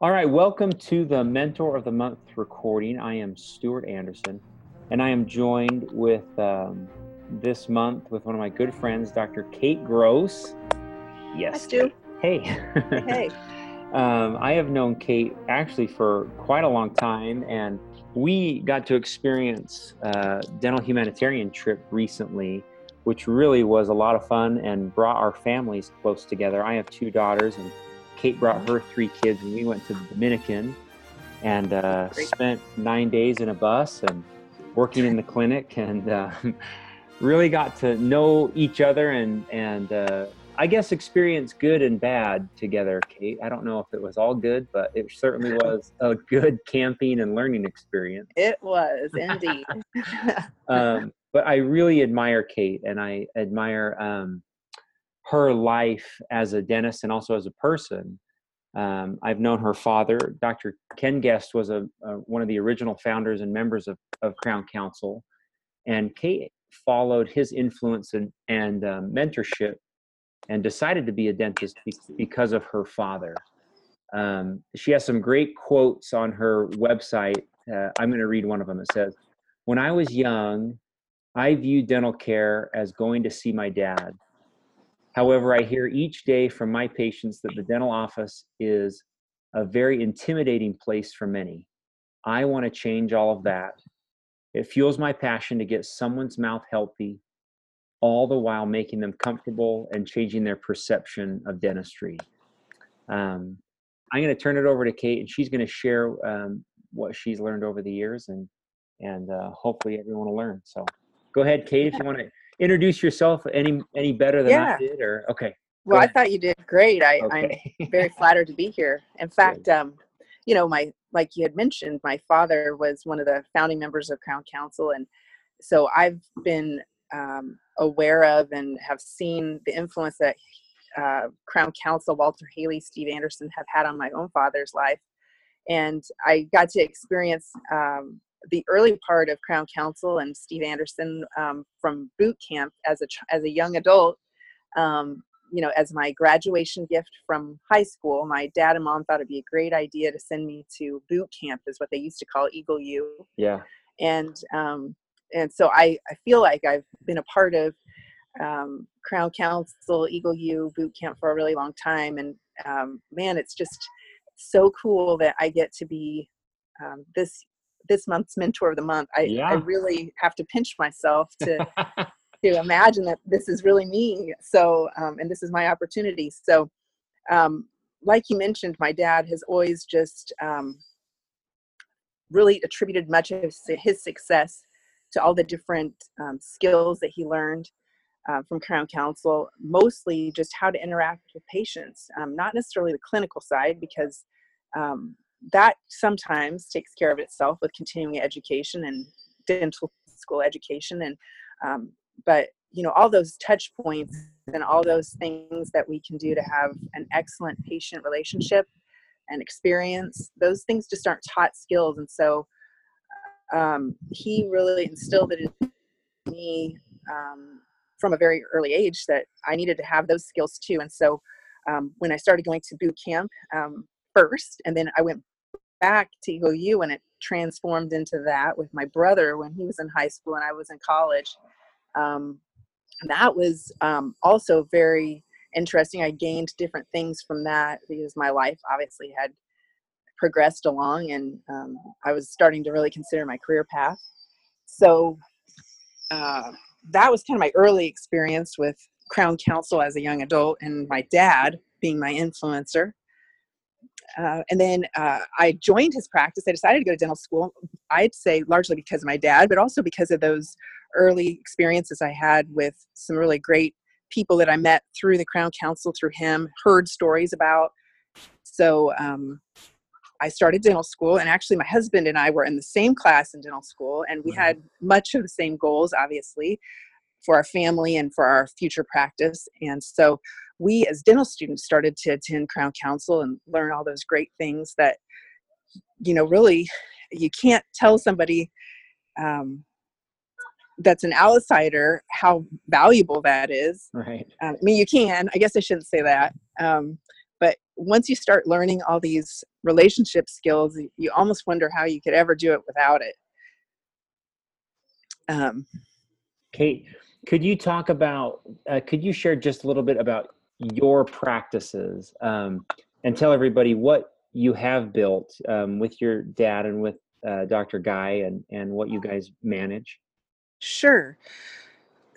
All right, welcome to the Mentor of the Month recording. I am Stuart Anderson, and I am joined with um, this month with one of my good friends, Dr. Kate Gross. Yes. Hi, Stu. Hey. Hey. um, I have known Kate actually for quite a long time, and we got to experience a dental humanitarian trip recently, which really was a lot of fun and brought our families close together. I have two daughters, and Kate brought her three kids, and we went to the Dominican and uh, spent nine days in a bus and working in the clinic, and uh, really got to know each other and and uh, I guess experience good and bad together, Kate. I don't know if it was all good, but it certainly was a good camping and learning experience. It was indeed. um, but I really admire Kate, and I admire um, her life as a dentist and also as a person. Um, I've known her father, Dr. Ken Guest, was a, a, one of the original founders and members of, of Crown Council, and Kate followed his influence and, and um, mentorship, and decided to be a dentist because of her father. Um, she has some great quotes on her website. Uh, I'm going to read one of them. It says, "When I was young, I viewed dental care as going to see my dad." However, I hear each day from my patients that the dental office is a very intimidating place for many. I want to change all of that. It fuels my passion to get someone's mouth healthy, all the while making them comfortable and changing their perception of dentistry. Um, I'm going to turn it over to Kate, and she's going to share um, what she's learned over the years, and and uh, hopefully everyone will learn. So, go ahead, Kate, if you want to introduce yourself any any better than yeah. I did, or okay. Well, I thought you did great. I, okay. I'm very flattered to be here. In fact, um, you know, my like you had mentioned, my father was one of the founding members of Crown Council, and so I've been um, aware of and have seen the influence that uh, Crown Council, Walter Hailey, Steve Anderson have had on my own father's life, and I got to experience um, the early part of Crown Council and Steve Anderson um, from boot camp as a as a young adult. Um, you know, as my graduation gift from high school, my dad and mom thought it'd be a great idea to send me to boot camp, is what they used to call Eagle U. Yeah. And um, and so I I feel like I've been a part of um, Crown Council, Eagle U boot camp for a really long time, and um, man, it's just so cool that I get to be um, this this month's mentor of the month. I, yeah. I really have to pinch myself to to imagine that this is really me. So, um, and this is my opportunity. So, um, like you mentioned, my dad has always just um, really attributed much of his success to all the different um, skills that he learned uh, from Crown Council, mostly just how to interact with patients, um, not necessarily the clinical side, because um, that sometimes takes care of itself with continuing education and dental school education and um, but you know all those touch points and all those things that we can do to have an excellent patient relationship and experience those things just aren't taught skills. And so um, he really instilled it in me um, from a very early age that i needed to have those skills too. And so um, when i started going to boot camp um, first and then i went back to Eagle U and it transformed into that with my brother when he was in high school and I was in college. Um, that was um, also very interesting. I gained different things from that because my life obviously had progressed along and um, I was starting to really consider my career path. So uh, that was kind of my early experience with Crown Council as a young adult and my dad being my influencer uh, and then uh, I joined his practice. I decided to go to dental school. I'd say largely because of my dad, but also because of those early experiences I had with some really great people that I met through the Crown Council, through him, heard stories about. So um, I started dental school, and actually, my husband and I were in the same class in dental school, and we had much of the same goals, obviously, for our family and for our future practice. And so we as dental students started to attend Crown Council and learn all those great things that, you know, really you can't tell somebody um, that's an outsider how valuable that is. Right. Um, I mean, you can. I guess I shouldn't say that. Um, but once you start learning all these relationship skills, you almost wonder how you could ever do it without it. Um, Kate, could you talk about, uh, could you share just a little bit about your practices um, and tell everybody what you have built um, with your dad and with uh, Dr. Guy and, and what you guys manage? Sure.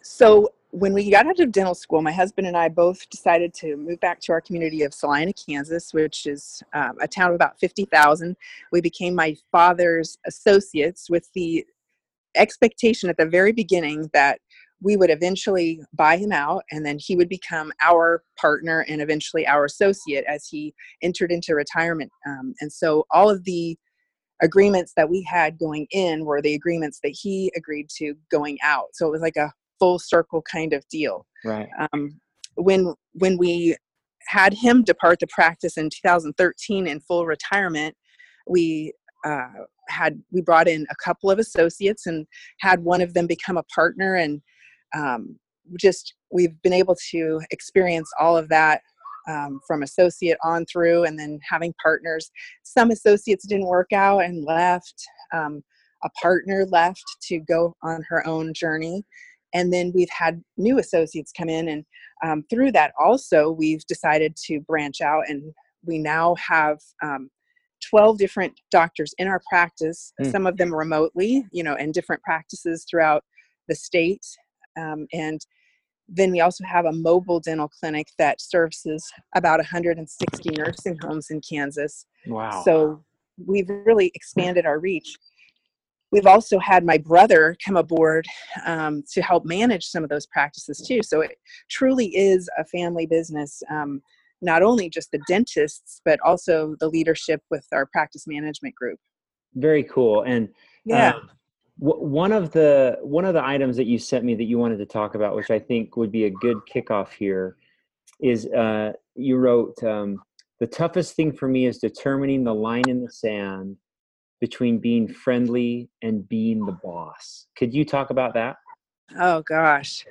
So when we got out of dental school, my husband and I both decided to move back to our community of Salina, Kansas, which is um, a town of about 50,000. We became my father's associates with the expectation at the very beginning that we would eventually buy him out and then he would become our partner and eventually our associate as he entered into retirement. Um, and so all of the agreements that we had going in were the agreements that he agreed to going out. So it was like a full circle kind of deal. Right. Um, when when we had him depart the practice in 2013 in full retirement, we uh, had we brought in a couple of associates and had one of them become a partner and um, just we've been able to experience all of that um, from associate on through and then having partners. Some associates didn't work out and left um, a partner left to go on her own journey. And then we've had new associates come in and um, through that also we've decided to branch out and we now have um, 12 different doctors in our practice mm. some of them remotely you know in different practices throughout the state um, and then we also have a mobile dental clinic that services about 160 nursing homes in Kansas. Wow. So we've really expanded our reach. We've also had my brother come aboard um, to help manage some of those practices too. So it truly is a family business, um, not only just the dentists, but also the leadership with our practice management group. Very cool. And yeah. Um, one of the one of the items that you sent me that you wanted to talk about, which I think would be a good kickoff here, is uh, you wrote um, the toughest thing for me is determining the line in the sand between being friendly and being the boss. Could you talk about that? Oh gosh.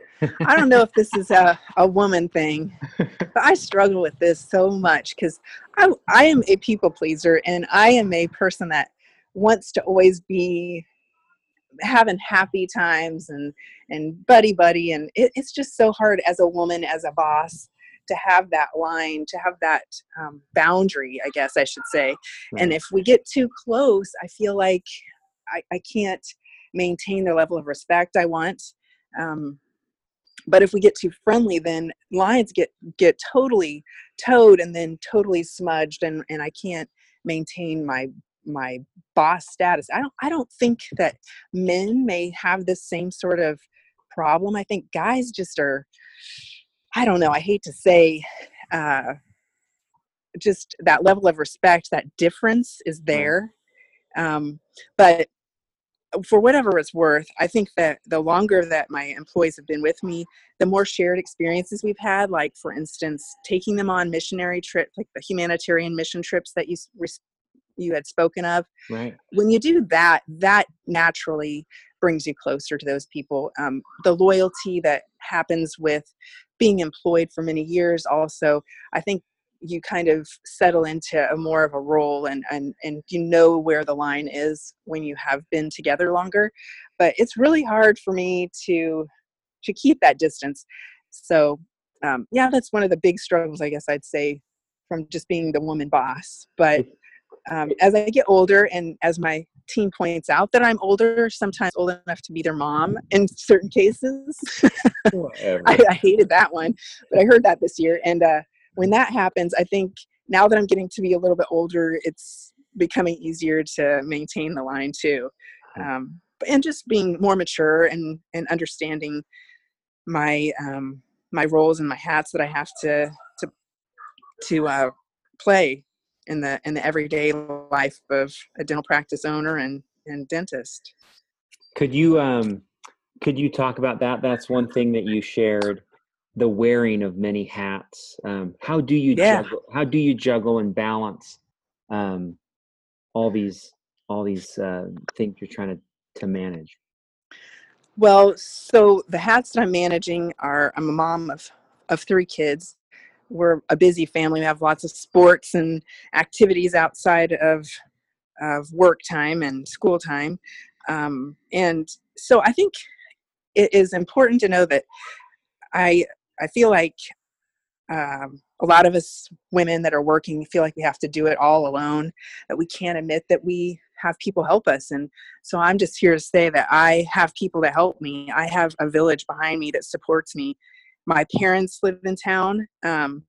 I don't know if this is a, a woman thing, but I struggle with this so much because I, I am a people pleaser and I am a person that wants to always be having happy times and and buddy buddy and it, it's just so hard as a woman as a boss to have that line to have that um, boundary i guess i should say right. and if we get too close i feel like I, I can't maintain the level of respect i want um, but if we get too friendly then lines get get totally towed and then totally smudged and and i can't maintain my my boss status. I don't I don't think that men may have this same sort of problem. I think guys just are I don't know, I hate to say uh just that level of respect, that difference is there. Um but for whatever it's worth, I think that the longer that my employees have been with me, the more shared experiences we've had. Like, for instance, taking them on missionary trips, like the humanitarian mission trips that you you had spoken of. Right. When you do that, that naturally brings you closer to those people. Um, the loyalty that happens with being employed for many years, also, I think you kind of settle into a more of a role and, and and you know where the line is when you have been together longer but it's really hard for me to to keep that distance so um, yeah that's one of the big struggles i guess i'd say from just being the woman boss but um, as I get older, and as my team points out that I'm older, sometimes old enough to be their mom in certain cases. I, I, hated that one, but I heard that this year. And uh, when that happens, I think now that I'm getting to be a little bit older, it's becoming easier to maintain the line too. Um, and just being more mature and, and understanding my um, my roles and my hats that I have to to to uh, play in the in the everyday life of a dental practice owner and and dentist. Could you um could you talk about that? That's one thing that you shared the wearing of many hats. Um, how do you yeah. juggle, how do you juggle and balance um, all these all these uh, things you're trying to to manage? Well, so the hats that I'm managing are I'm a mom of of three kids. We're a busy family. We have lots of sports and activities outside of of work time and school time, um, and so I think it is important to know that I I feel like um, a lot of us women that are working feel like we have to do it all alone. That we can't admit that we have people help us, and so I'm just here to say that I have people to help me. I have a village behind me that supports me. My parents live in town, um,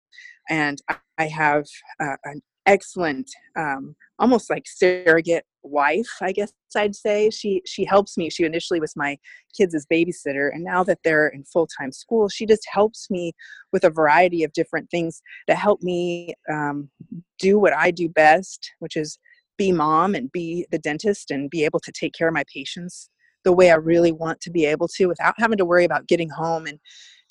and I have uh, an excellent um, almost like surrogate wife i guess i'd say. She she helps me. She initially was my kids as babysitter and now that they're in full-time school she just helps me with a variety of different things to help me um, do what i do best which is be mom and be the dentist and be able to take care of my patients the way i really want to be able to without having to worry about getting home and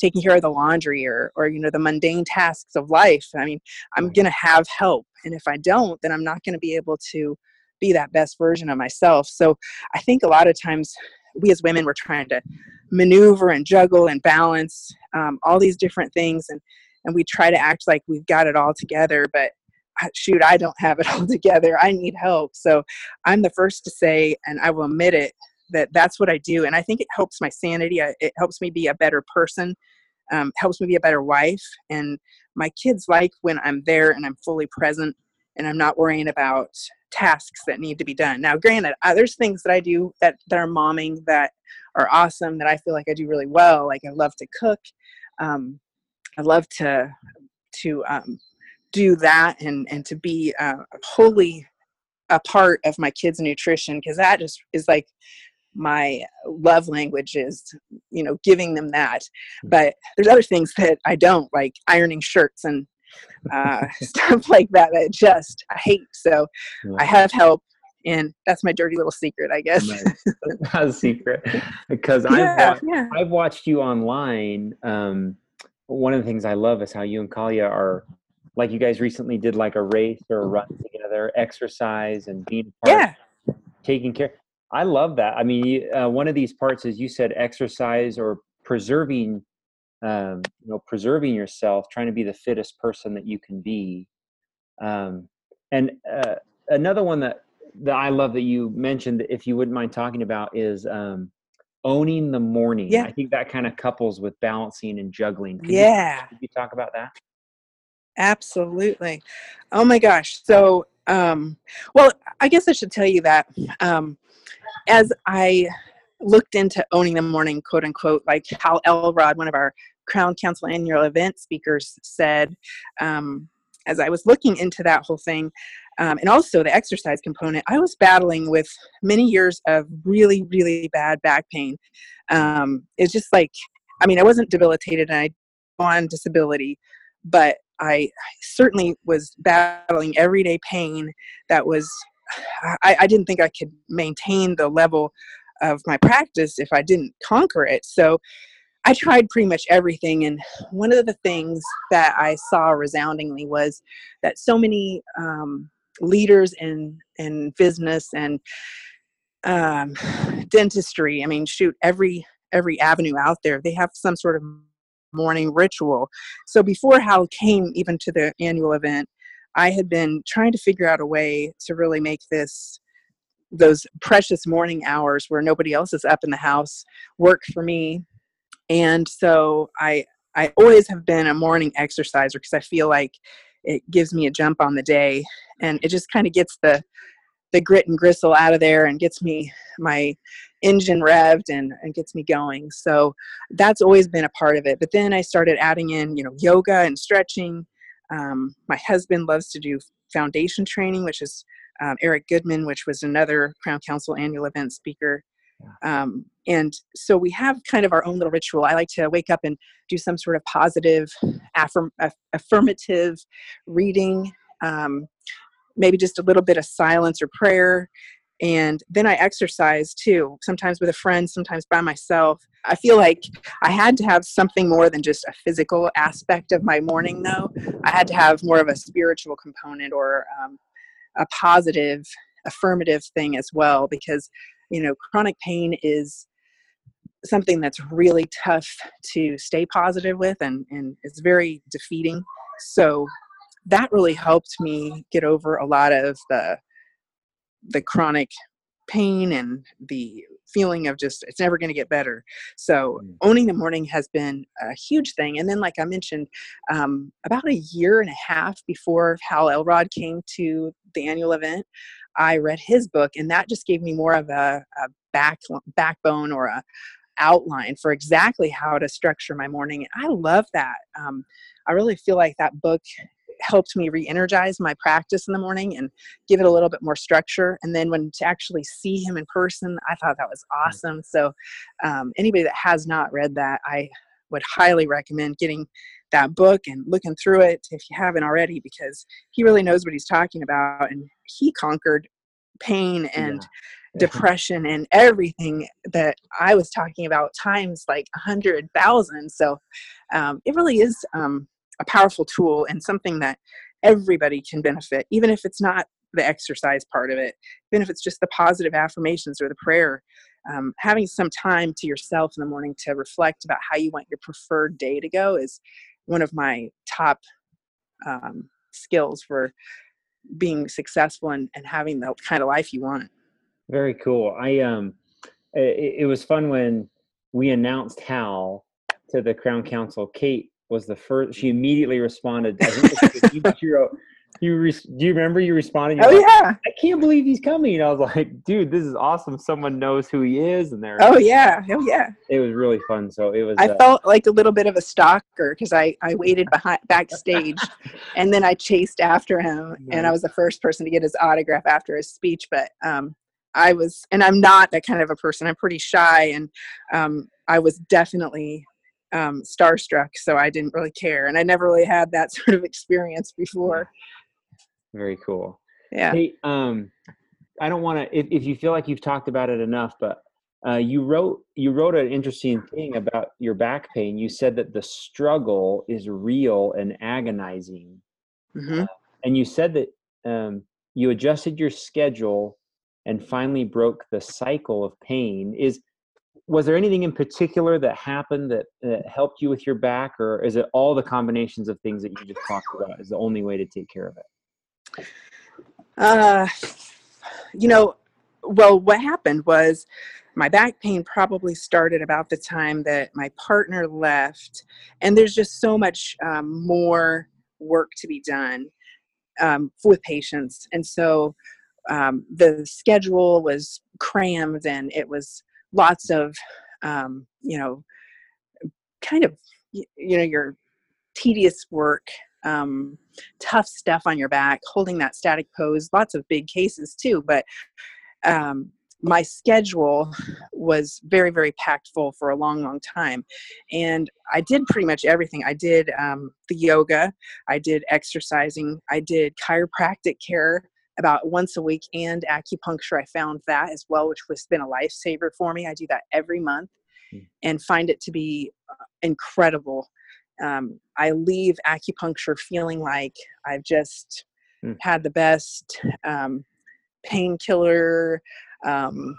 taking care of the laundry or or you know the mundane tasks of life i mean i'm going to have help and if i don't then i'm not going to be able to be that best version of myself. So i think a lot of times we as women we're trying to maneuver and juggle and balance um, all these different things and and we try to act like we've got it all together but shoot i don't have it all together. I need help. So i'm the first to say and i will admit it that that's what I do. And I think it helps my sanity. It helps me be a better person, um, helps me be a better wife. And my kids like when I'm there and I'm fully present and I'm not worrying about tasks that need to be done. Now, granted, uh, there's things that I do that, that are momming that are awesome that I feel like I do really well. Like I love to cook. Um, I love to, to, um, do that and, and to be uh, wholly a part of my kids' nutrition because that just is like my love language is you know giving them that hmm. but there's other things that i don't like ironing shirts and uh, stuff like that that just i hate so yeah. i have help and that's my dirty little secret i guess not a secret because yeah, I've, watched, yeah. I've watched you online um, one of the things i love is how you and kalia are like you guys recently did like a race or a run together exercise and being yeah taking care I love that. I mean, uh, one of these parts is you said exercise or preserving, um, you know, preserving yourself, trying to be the fittest person that you can be. Um, and uh, another one that that I love that you mentioned, if you wouldn't mind talking about, is um, owning the morning. Yeah. I think that kind of couples with balancing and juggling. Can yeah. You, you talk about that? Absolutely. Oh my gosh. So, um, well, I guess I should tell you that um, as I looked into owning the morning, quote unquote, like Hal Elrod, one of our Crown Council annual event speakers, said, um, as I was looking into that whole thing, um, and also the exercise component, I was battling with many years of really, really bad back pain. Um, it's just like, I mean, I wasn't debilitated and I on disability, but I certainly was battling everyday pain that was I, I didn't think I could maintain the level of my practice if I didn't conquer it. So I tried pretty much everything. And one of the things that I saw resoundingly was that so many um, leaders in, in business and um, dentistry, I mean, shoot, every, every avenue out there, they have some sort of morning ritual. So before Hal came even to the annual event, I had been trying to figure out a way to really make this those precious morning hours where nobody else is up in the house work for me. And so I I always have been a morning exerciser because I feel like it gives me a jump on the day and it just kind of gets the the grit and gristle out of there and gets me my engine revved and, and gets me going. So that's always been a part of it. But then I started adding in, you know, yoga and stretching um, my husband loves to do foundation training, which is um, Eric Goodman, which was another Crown Council annual event speaker. Um, and so we have kind of our own little ritual. I like to wake up and do some sort of positive, affirm, affirmative reading, um, maybe just a little bit of silence or prayer. And then I exercise too, sometimes with a friend, sometimes by myself. I feel like I had to have something more than just a physical aspect of my morning, though. I had to have more of a spiritual component or um, a positive, affirmative thing as well, because, you know, chronic pain is something that's really tough to stay positive with and, and it's very defeating. so that really helped me get over a lot of the the chronic pain and the feeling of just it's never going to get better so mm. owning the morning has been a huge thing and then like i mentioned um, about a year and a half before hal elrod came to the annual event i read his book and that just gave me more of a, a back backbone or a outline for exactly how to structure my morning i love that um, i really feel like that book helped me re-energize my practice in the morning and give it a little bit more structure and then when to actually see him in person i thought that was mm. awesome so um, anybody that has not read that i would highly recommend getting that book and looking through it if you haven't already because he really knows what he's talking about and he conquered pain and yeah. depression and everything that I was talking about times like a hundred thousand. So um, it really is um, a powerful tool and something that everybody can benefit, even if it's not the exercise part of it, even if it's just the positive affirmations or the prayer. Um, having some time to yourself in the morning to reflect about how you want your preferred day to go is one of my top um, skills for being successful and, and having the kind of life you want. Very cool. I um, it, it was fun when we announced Hal to the Crown Council. Kate was the first. She immediately responded. I think you, you, you re, do you remember you responded? oh like, yeah! I can't believe he's coming. And I was like, dude, this is awesome. Someone knows who he is, and they're. Oh yeah! Oh yeah! It was really fun. So it was. I uh, felt like a little bit of a stalker because I I waited behind backstage, and then I chased after him, nice. and I was the first person to get his autograph after his speech. But um, I was, and I'm not that kind of a person. I'm pretty shy, and um, I was definitely um, starstruck, so I didn't really care, and I never really had that sort of experience before. Very cool. Yeah. Hey, um, I don't want to. If, if you feel like you've talked about it enough, but uh, you wrote you wrote an interesting thing about your back pain. You said that the struggle is real and agonizing, mm-hmm. uh, and you said that um, you adjusted your schedule and finally broke the cycle of pain. Is was there anything in particular that happened that, that, helped you with your back or is it all the combinations of things that you just talked about is the only way to take care of it? Uh, you know well what happened was my back pain probably started about the time that my partner left and there's just so much um, more work to be done um, with patients. And so um, the schedule was crammed and it was lots of um, you know kind of you know your tedious work um, tough stuff on your back holding that static pose lots of big cases too but um, my schedule was very very packed full for a long long time. And i did pretty much everything. I did um, the yoga i did exercising i did chiropractic care about once a week and acupuncture. I found that as well, which has been a lifesaver for me. I do that every month mm. and find it to be uh, incredible. Um, I leave acupuncture feeling like I've just mm. had the best um, painkiller, um,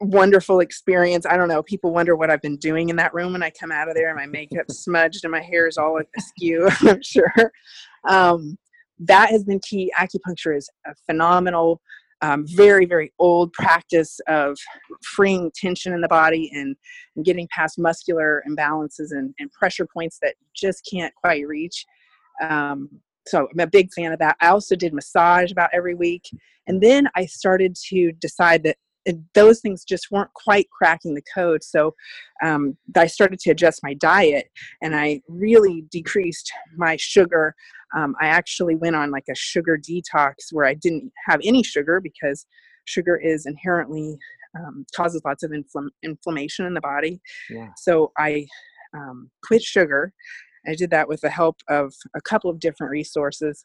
wonderful experience. I don't know. People wonder what I've been doing in that room when I come out of there and my makeup smudged and my hair is all askew, I'm sure. Um, that has been key. Acupuncture is a phenomenal, um, very, very old practice of freeing tension in the body and, and getting past muscular imbalances and, and, pressure points that just can't quite reach. Um, so I'm a big fan of that. I also did massage about every week. And then I started to decide that those things just weren't quite cracking the code. So um, I started to adjust my diet and I really decreased my sugar. Um, I actually went on like a sugar detox where I didn't have any sugar because sugar is inherently um, causes lots of infl- inflammation in the body. Yeah. So I um, quit sugar. I did that with the help of a couple of different resources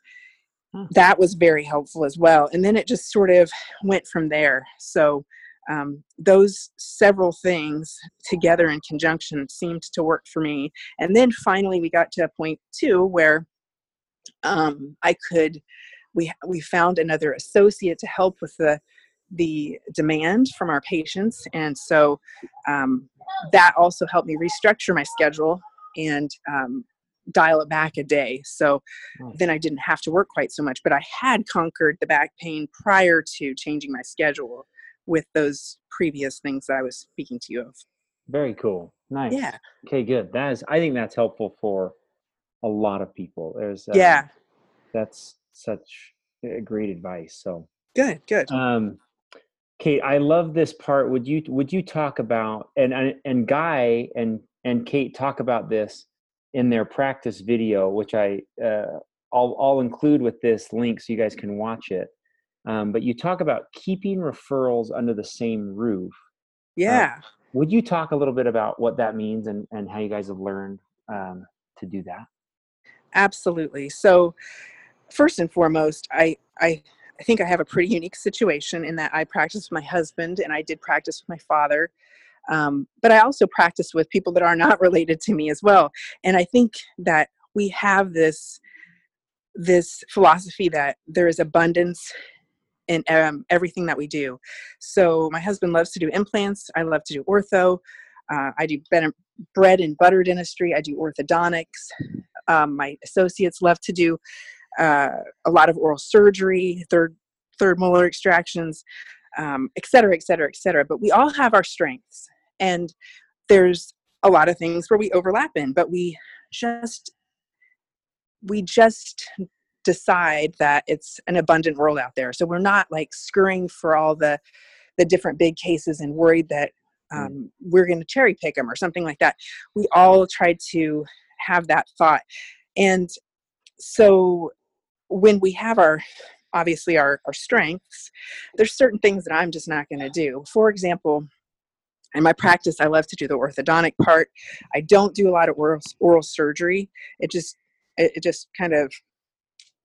that was very helpful as well. And then it just sort of went from there. So um, those several things together in conjunction seemed to work for me. And then finally, we got to a point too where um, I could. We we found another associate to help with the the demand from our patients, and so um, that also helped me restructure my schedule and um, dial it back a day. So then I didn't have to work quite so much. But I had conquered the back pain prior to changing my schedule with those previous things that I was speaking to you of. Very cool. Nice. Yeah. Okay, good. That is, I think that's helpful for a lot of people. There's, uh, yeah. That's such great advice. So good, good. Um, Kate, I love this part. Would you would you talk about and and Guy and and Kate talk about this in their practice video, which I uh, I'll I'll include with this link so you guys can watch it. Um, but you talk about keeping referrals under the same roof. Uh, yeah. Uh, would you talk a little bit about what that means and and how you guys have learned um, to do that? Absolutely. So, first and foremost, I I I think I have a pretty unique situation in that I practice with my husband and I did practice with my father. Um, but I also practice with people that are not related to me as well. And I think that we have this this philosophy that there is abundance in um, everything that we do. So my husband loves to do implants. I love to do ortho. Uh, I do bread and butter dentistry. I do orthodontics. Um, my associates love to do uh, a lot of oral surgery, third third molar extractions, um, et cetera, et cetera, et cetera. But we all have our strengths, and there's a lot of things where we overlap in, but we just we just decide that it's an abundant world out there. So we're not like scurrying for all the the different big cases and worried that mm. um, we're going to cherry pick them or something like that. We all try to have that thought, and so when we have our obviously our, our strengths there's certain things that i'm just not going to do for example in my practice i love to do the orthodontic part. I don't do a lot of oral, oral surgery. It just it, it just kind of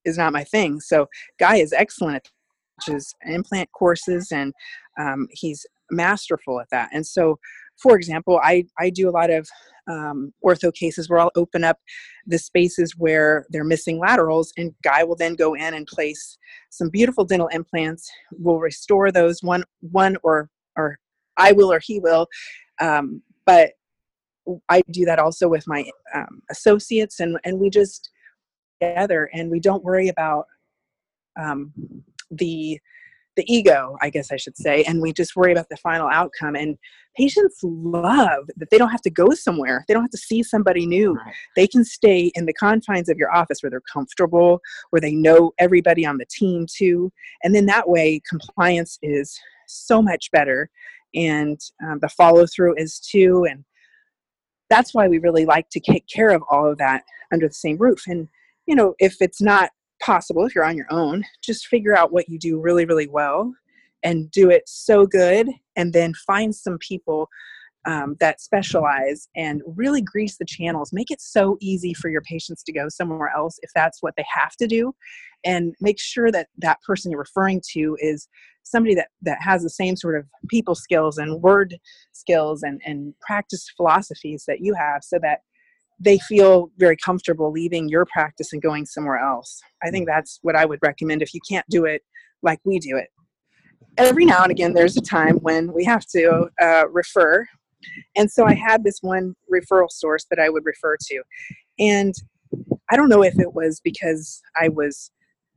is not my thing. So guy is excellent at is implant courses and um, he's masterful at that. And so for example i i do a lot of um, ortho cases where I'll open up the spaces where they're missing laterals, and Guy will then go in and place some beautiful dental implants. We'll restore those one one or or I will or he will, um, but I do that also with my um, associates, and and we just together, and we don't worry about um, the the ego, I guess I should say, and we just worry about the final outcome. And patients love that they don't have to go somewhere. They don't have to see somebody new. They can stay in the confines of your office where they're comfortable, where they know everybody on the team too. And then that way, compliance is so much better. And um, the follow through is too. And that's why we really like to take care of all of that under the same roof. And, you know, if it's not possible if you're on your own just figure out what you do really really well and do it so good and then find some people um, that specialize and really grease the channels make it so easy for your patients to go somewhere else if that's what they have to do and make sure that that person you're referring to is somebody that that has the same sort of people skills and word skills and and practice philosophies that you have so that they feel very comfortable leaving your practice and going somewhere else. I think that's what I would recommend if you can't do it like we do it. Every now and again, there's a time when we have to uh, refer. And so I had this one referral source that I would refer to. And I don't know if it was because I was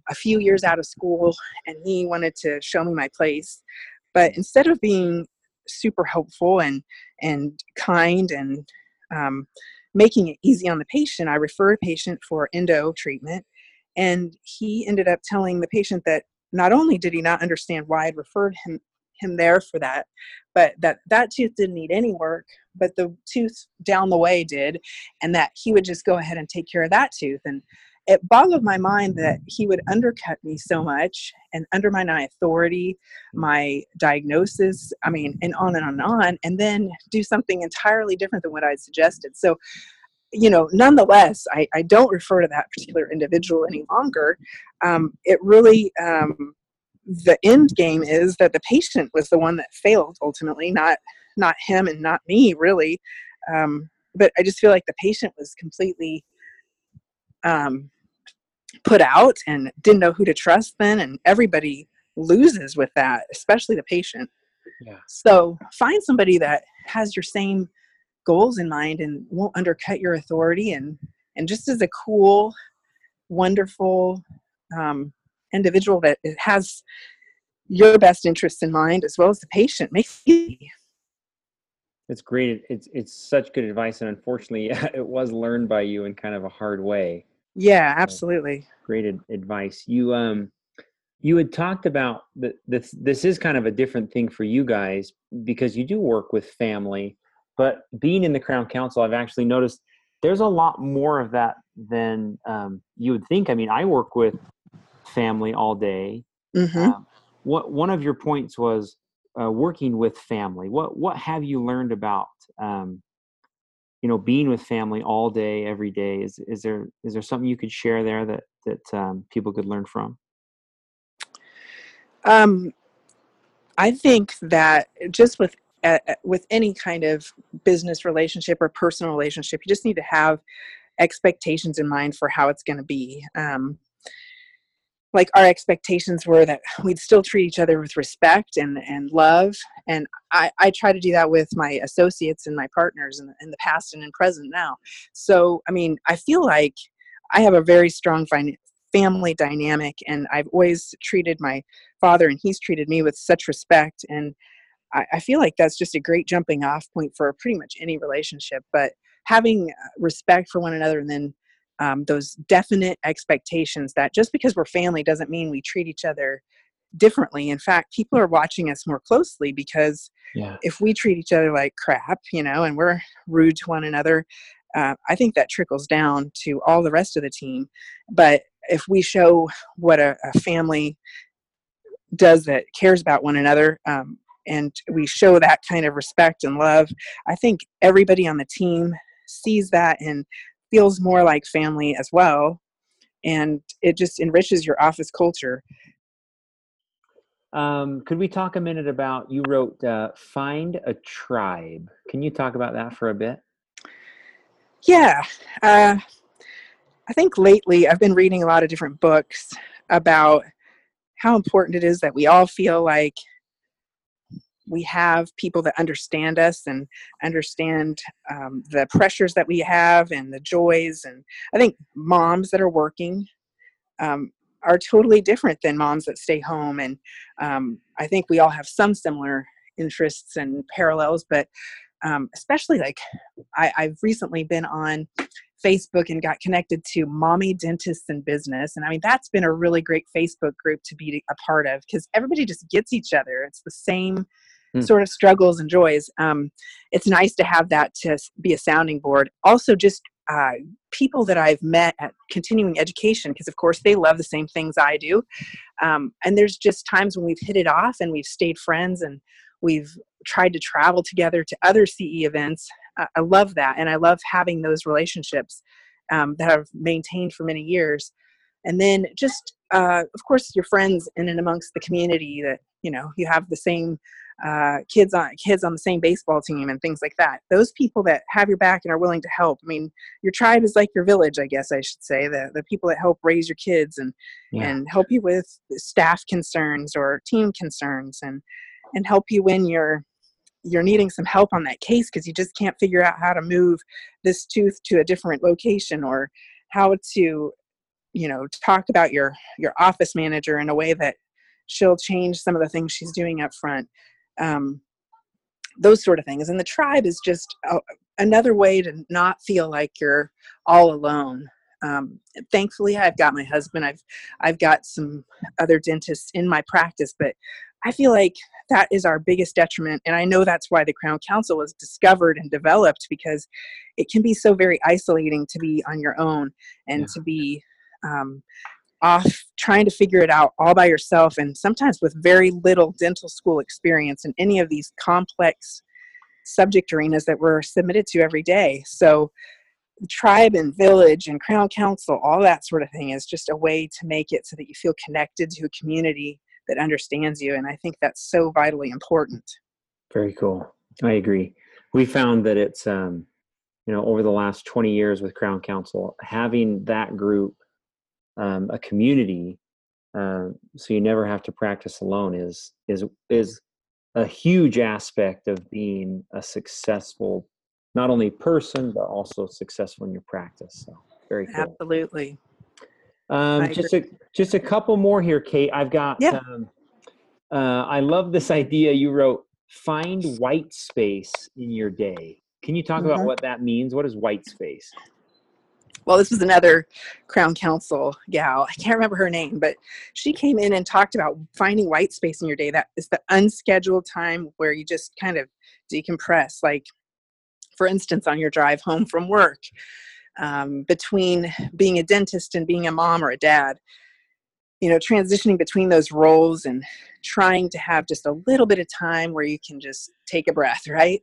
a few years out of school and he wanted to show me my place. But instead of being super helpful and, and kind and um, making it easy on the patient, I referred a patient for endo treatment. And he ended up telling the patient that not only did he not understand why I'd referred him him there for that, but that that tooth didn't need any work, but the tooth down the way did, and that he would just go ahead and take care of that tooth. And it boggled my mind that he would undercut me so much and undermine my authority, my diagnosis, I mean, and on and on and on, and then do something entirely different than what I'd suggested. So, you know, nonetheless, I, I don't refer to that particular individual any longer. Um, it really, um, the end game is that the patient was the one that failed ultimately, not not him and not me, really. Um, but I just feel like the patient was completely um, put out and didn't know who to trust then and everybody loses with that especially the patient yeah. so find somebody that has your same goals in mind and won't undercut your authority and and just as a cool, wonderful um, individual that has your best interests in mind as well as the patient makes it it's great. It's it's such good advice and unfortunately it was learned by you in kind of a hard way. Yeah absolutely. so, great advice. You um you had talked about that this this is kind of a different thing for you guys because you do work with family but being in the crown council i've actually noticed there's a lot more of that than um, you would think. I mean i work with family all day. Mm-hmm. um, what one of your points was uh, working with family. What what have you learned about um, you know being with family all day every day? Is is there is there something you could share there that that um, people could learn from? Um i think that just with uh, with any kind of business relationship or personal relationship you just need to have expectations in mind for how it's going to be. Um, like our expectations were that we'd still treat each other with respect and, and love. And I, I try to do that with my associates and my partners in, in the past and in present now. So i mean i feel like i have a very strong fin- family dynamic and i've always treated my father and he's treated me with such respect. And I, I feel like that's just a great jumping off point for pretty much any relationship. But having uh, respect for one another and then um, those definite expectations that just because we're family doesn't mean we treat each other differently. In fact, people are watching us more closely because yeah. if we treat each other like crap, you know, and we're rude to one another, uh, I think that trickles down to all the rest of the team. But if we show what a, a family does that cares about one another, um, and we show that kind of respect and love, I think everybody on the team sees that and feels more like family as well and it just enriches your office culture. Um, could we talk a minute about you wrote uh, find a tribe. Can you talk about that for a bit? Yeah uh, i think lately i've been reading a lot of different books about how important it is that we all feel like we have people that understand us and understand um, the pressures that we have and the joys and i think moms that are working um, are totally different than moms that stay home and um, i think we all have some similar interests and parallels but um, especially like I, i've recently been on Facebook and got connected to Mommy Dentists in Business. And I mean, that's been a really great Facebook group to be a part of because everybody just gets each other. It's the same mm. sort of struggles and joys. Um, it's nice to have that to be a sounding board. Also, just uh, people that I've met at continuing education, because of course they love the same things I do. Um, and there's just times when we've hit it off and we've stayed friends and we've tried to travel together to other CE events. Uh, I love that. And I love having those relationships um, that I've maintained for many years. And then just, uh, of course, your friends in and amongst the community that, you know, you have the same uh, kids on kids on the same baseball team and things like that. Those people that have your back and are willing to help. I mean, your tribe is like your village, I guess I should say. The the people that help raise your kids and yeah. and help you with staff concerns or team concerns and and help you when you're you're needing some help on that case because you just can't figure out how to move this tooth to a different location or how to you know talk about your your office manager in a way that she'll change some of the things she's doing up front um, those sort of things. And the tribe is just a, another way to not feel like you're all alone. Um, thankfully, I've got my husband. I've I've got some other dentists in my practice, but I feel like that is our biggest detriment. And I know that's why the Crown Council was discovered and developed because it can be so very isolating to be on your own and yeah. to be um, off trying to figure it out all by yourself and sometimes with very little dental school experience in any of these complex subject arenas that we're submitted to every day. So tribe and village and crown council all that sort of thing is just a way to make it so that you feel connected to a community that understands you and i think that's so vitally important. Very cool. I agree. We found that it's um you know over the last 20 years with crown council having that group um, a community uh, so you never have to practice alone is is is a huge aspect of being a successful not only person but also successful in your practice so Very cool. Absolutely. Um, just a just a couple more here, Kate. I've got. Yeah. Um, uh, I love this idea you wrote. Find white space in your day. Can you talk mm-hmm. about what that means? What is white space? Well, this was another Crown Council gal. I can't remember her name, but she came in and talked about finding white space in your day. That is the unscheduled time where you just kind of decompress. Like, for instance, on your drive home from work, um, between being a dentist and being a mom or a dad, you know, transitioning between those roles and trying to have just a little bit of time where you can just take a breath, right?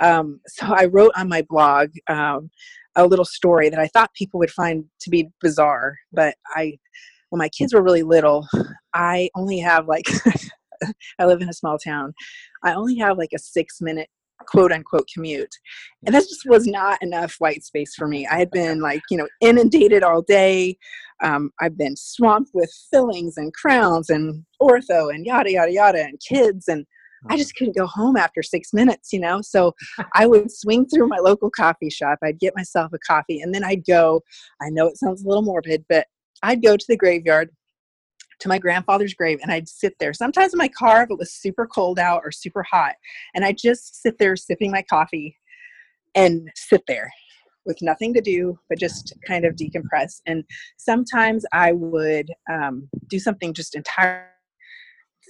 Um, so I wrote on my blog um, a little story that I thought people would find to be bizarre. But I, when my kids were really little, I only have like, I live in a small town. I only have like a six minute quote unquote commute. And that just was not enough white space for me. I had been like, you know, inundated all day. Um, I've been swamped with fillings and crowns and ortho and yada, yada, yada, and kids. And I just couldn't go home after six minutes, you know? So I would swing through my local coffee shop. I'd get myself a coffee and then I'd go. I know it sounds a little morbid, but I'd go to the graveyard to my grandfather's grave and I'd sit there. Sometimes in my car if it was super cold out or super hot. And I'd just sit there sipping my coffee and sit there with nothing to do but just kind of decompress. And sometimes I would um, do something just entirely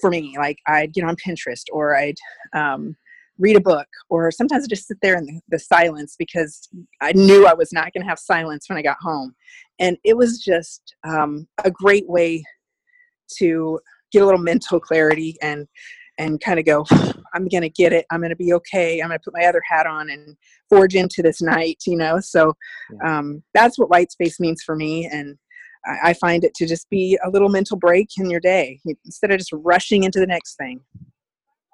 for me. Like I'd get on Pinterest or I'd um, read a book, or sometimes I just sit there in the, the silence because I knew I was not going to have silence when I got home. And it was just um, a great way to get a little mental clarity and and kind of go i'm gonna get it i'm gonna be okay i'm gonna put my other hat on and forge into this night you know so um, that's what white space means for me and I find it to just be a little mental break in your day instead of just rushing into the next thing.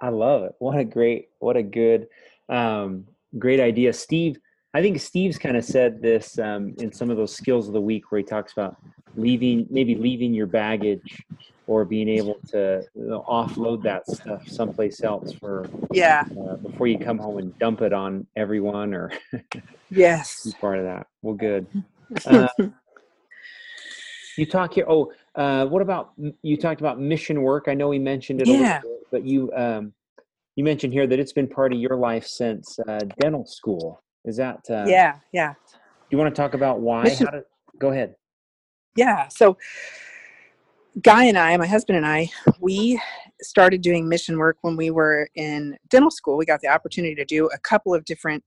I love it. What a great, what a good, um, great idea. Steve, I think Steve's kind of said this um, in some of those skills of the week where he talks about leaving, maybe leaving your baggage or being able to you know, offload that stuff someplace else for yeah uh, before you come home and dump it on everyone or yes part of that. Well, good. Uh, you talk here. Oh, uh, what about you talked about mission work? I know we mentioned it. Yeah. Bit, but you um, you mentioned here that it's been part of your life since uh, dental school. Is that? Uh, yeah. Yeah. Do you want to talk about why? Mission- How to, go ahead. Yeah. So, Guy and I, my husband and I, we started doing mission work when we were in dental school. We got the opportunity to do a couple of different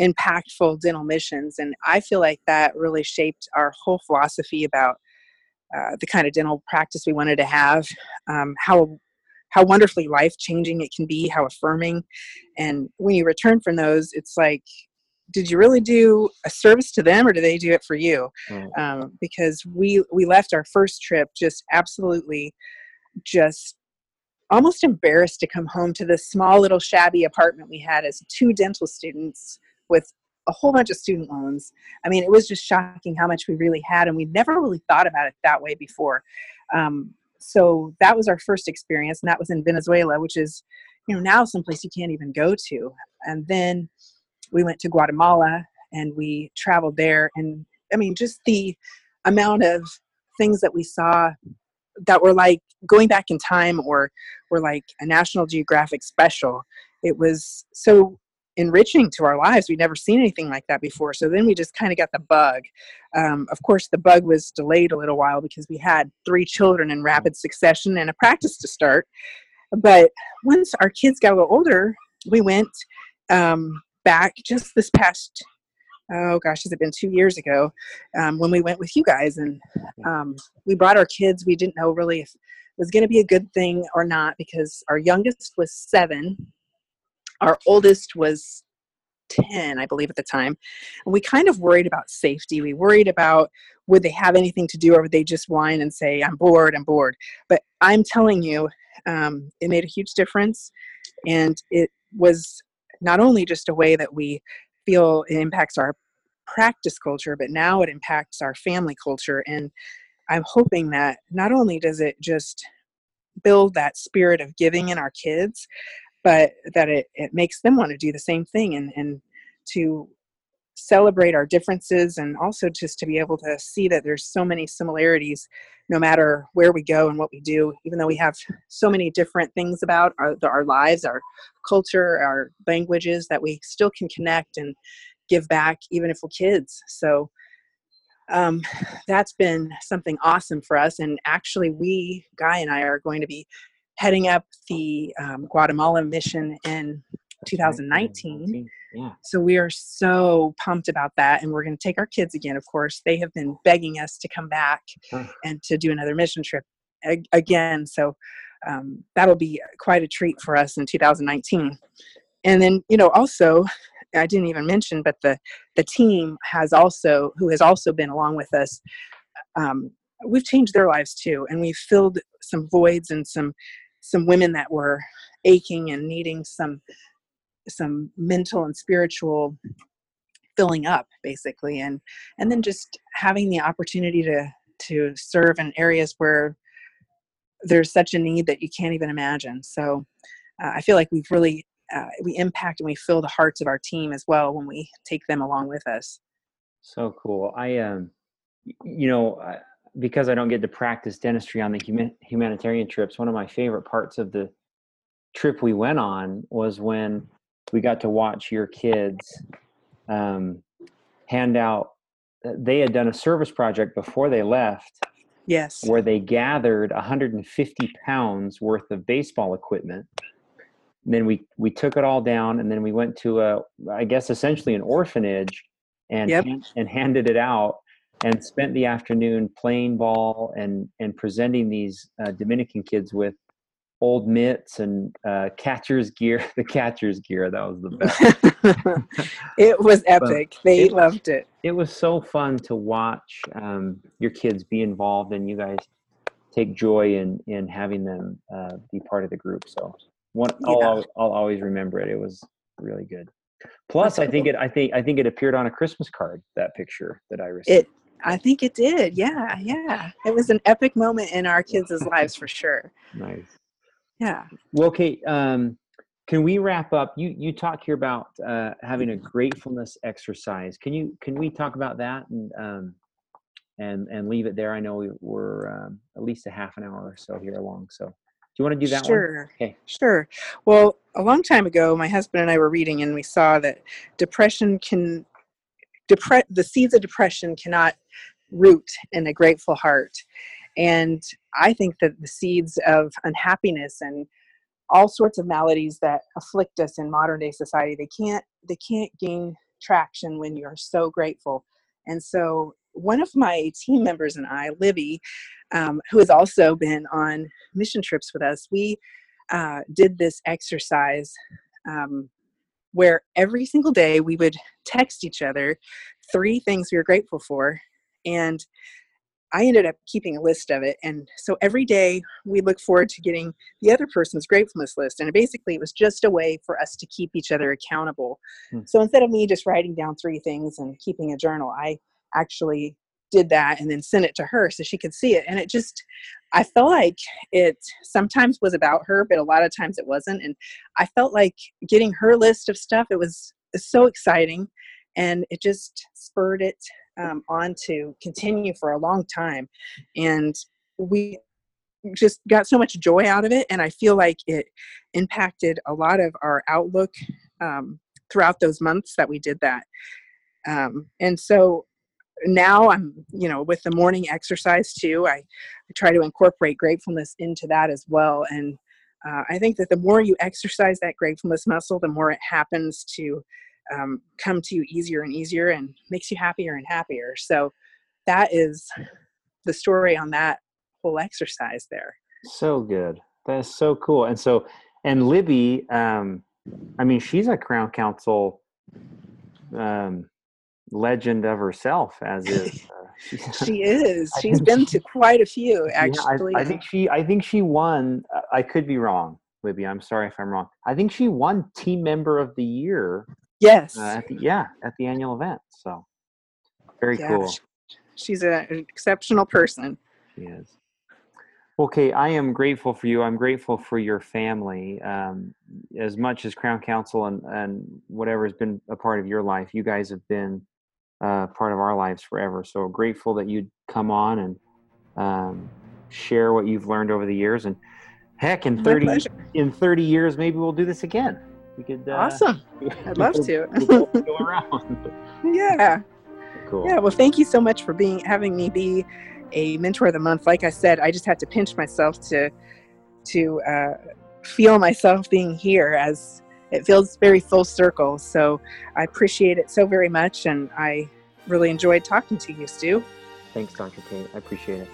impactful dental missions and i feel like that really shaped our whole philosophy about uh, the kind of dental practice we wanted to have, um, how how wonderfully life changing it can be, how affirming, and when you return from those, it's like, did you really do a service to them, or did they do it for you? Mm. Um, because we we left our first trip just absolutely just almost embarrassed to come home to this small little shabby apartment we had as two dental students with a whole bunch of student loans. I mean, it was just shocking how much we really had, and we never really thought about it that way before. Um, so that was our first experience, and that was in Venezuela, which is, you know, now someplace you can't even go to. And then we went to Guatemala and we traveled there, and I mean, just the amount of things that we saw that were like going back in time or were like a National Geographic special. It was so enriching to our lives. We'd never seen anything like that before. So then we just kind of got the bug. Um, of course, the bug was delayed a little while because we had three children in rapid succession and a practice to start. But once our kids got a little older, we went um, back just this past oh gosh, has it been two years ago um, when we went with you guys and um, we brought our kids. We didn't know really if it was going to be a good thing or not because our youngest was seven our oldest was 10 i believe at the time and we kind of worried about safety. We worried about would they have anything to do or would they just whine and say i'm bored i'm bored. But i'm telling you um, it made a huge difference and it was not only just a way that we feel it impacts our practice culture but now it impacts our family culture and i'm hoping that not only does it just build that spirit of giving in our kids but that it, it makes them want to do the same thing and, and to celebrate our differences and also just to be able to see that there's so many similarities no matter where we go and what we do even though we have so many different things about our, our lives our culture our languages that we still can connect and give back even if we're kids. So um, that's been something awesome for us and actually we guy and i are going to be heading up the um, guatemala mission in 2019 yeah. So we are so pumped about that. And we're going to take our kids again, of course. They have been begging us to come back and to do another mission trip ag- again. So um, that'll be quite a treat for us in 2019. And then, you know, also, I didn't even mention, but the, the team has also, who has also been along with us, um, we've changed their lives too. And we've filled some voids and some, some women that were aching and needing some some mental and spiritual filling up basically and and then just having the opportunity to to serve in areas where there's such a need that you can't even imagine. So uh, i feel like we've really uh, we impact and we fill the hearts of our team as well when we take them along with us. So cool. I um you know because i don't get to practice dentistry on the human, humanitarian trips one of my favorite parts of the trip we went on was when we got to watch your kids um, hand out. Uh, they had done a service project before they left. Yes. Where they gathered 150 pounds worth of baseball equipment. And then we we took it all down, and then we went to a, I guess, essentially an orphanage, and yep. and handed it out, and spent the afternoon playing ball and and presenting these uh, Dominican kids with old mitts and uh, catcher's gear. The catcher's gear that was the best. it was epic. But they it, loved it. It was so fun to watch um, your kids be involved, and you guys take joy in in having them uh, be part of the group. So one, yeah. I'll, I'll always remember it. It was really good. Plus, I think it. I think I think it appeared on a Christmas card. That picture that I received. It. I think it did. Yeah, yeah. It was an epic moment in our kids' lives for sure. Nice yeah well kate um, can we wrap up you you talk here about uh, having a gratefulness exercise can you can we talk about that and um, and and leave it there i know we, are um, at least a half an hour or so here along so do you want to do that sure one? okay sure well a long time ago my husband and i were reading and we saw that depression can depre- the seeds of depression cannot root in a grateful heart and I think that the seeds of unhappiness and all sorts of maladies that afflict us in modern day society, they can't they can't gain traction when you're so grateful. And so one of my team members and I, Libby, um, who has also been on mission trips with us, we uh, did this exercise um, where every single day we would text each other three things we were grateful for. And I ended up keeping a list of it. And so every day we look forward to getting the other person's gratefulness list. And basically, it was just a way for us to keep each other accountable. Hmm. So instead of me just writing down three things and keeping a journal, I actually did that and then sent it to her so she could see it. And it just, I felt like it sometimes was about her, but a lot of times it wasn't. And I felt like getting her list of stuff, it was so exciting. And it just spurred it um, on to continue for a long time. And we just got so much joy out of it. And I feel like it impacted a lot of our outlook um, throughout those months that we did that. Um, and so now I'm, you know, with the morning exercise too, I, I try to incorporate gratefulness into that as well. And uh, I think that the more you exercise that gratefulness muscle, the more it happens to um, come to you easier and easier and makes you happier and happier. So that is the story on that whole exercise there. So good. That's so cool. And so, and Libby, um, I mean, she's a Crown Council um, legend of herself, as is. Uh, she is. She's been to quite a few, actually. Yeah, I, I, think she. I think she won. I could be wrong, Libby. I'm sorry if I'm wrong. I think she won Team Member of the Year Yes. Uh, at the, yeah, at the annual event. So very yeah, cool. She's a, an exceptional person. She is. Okay, I am grateful for you. I'm grateful for your family. Um, as much as Crown Council and, and whatever has been a part of your life, you guys have been uh, part of our lives forever. So grateful that you'd come on and um, share what you've learned over the years. And heck, in thirty in thirty years, maybe we'll do this again. We could. Uh, awesome. I'd love to. go around. yeah. Cool. Yeah. Well, thank you so much for being having me be a mentor of the month. Like I said, I just had to pinch myself to to uh, feel myself being here as it feels very full circle. So I appreciate it so very much, and I really enjoyed talking to you, Stu. Thanks, Dr. Kate. I appreciate it.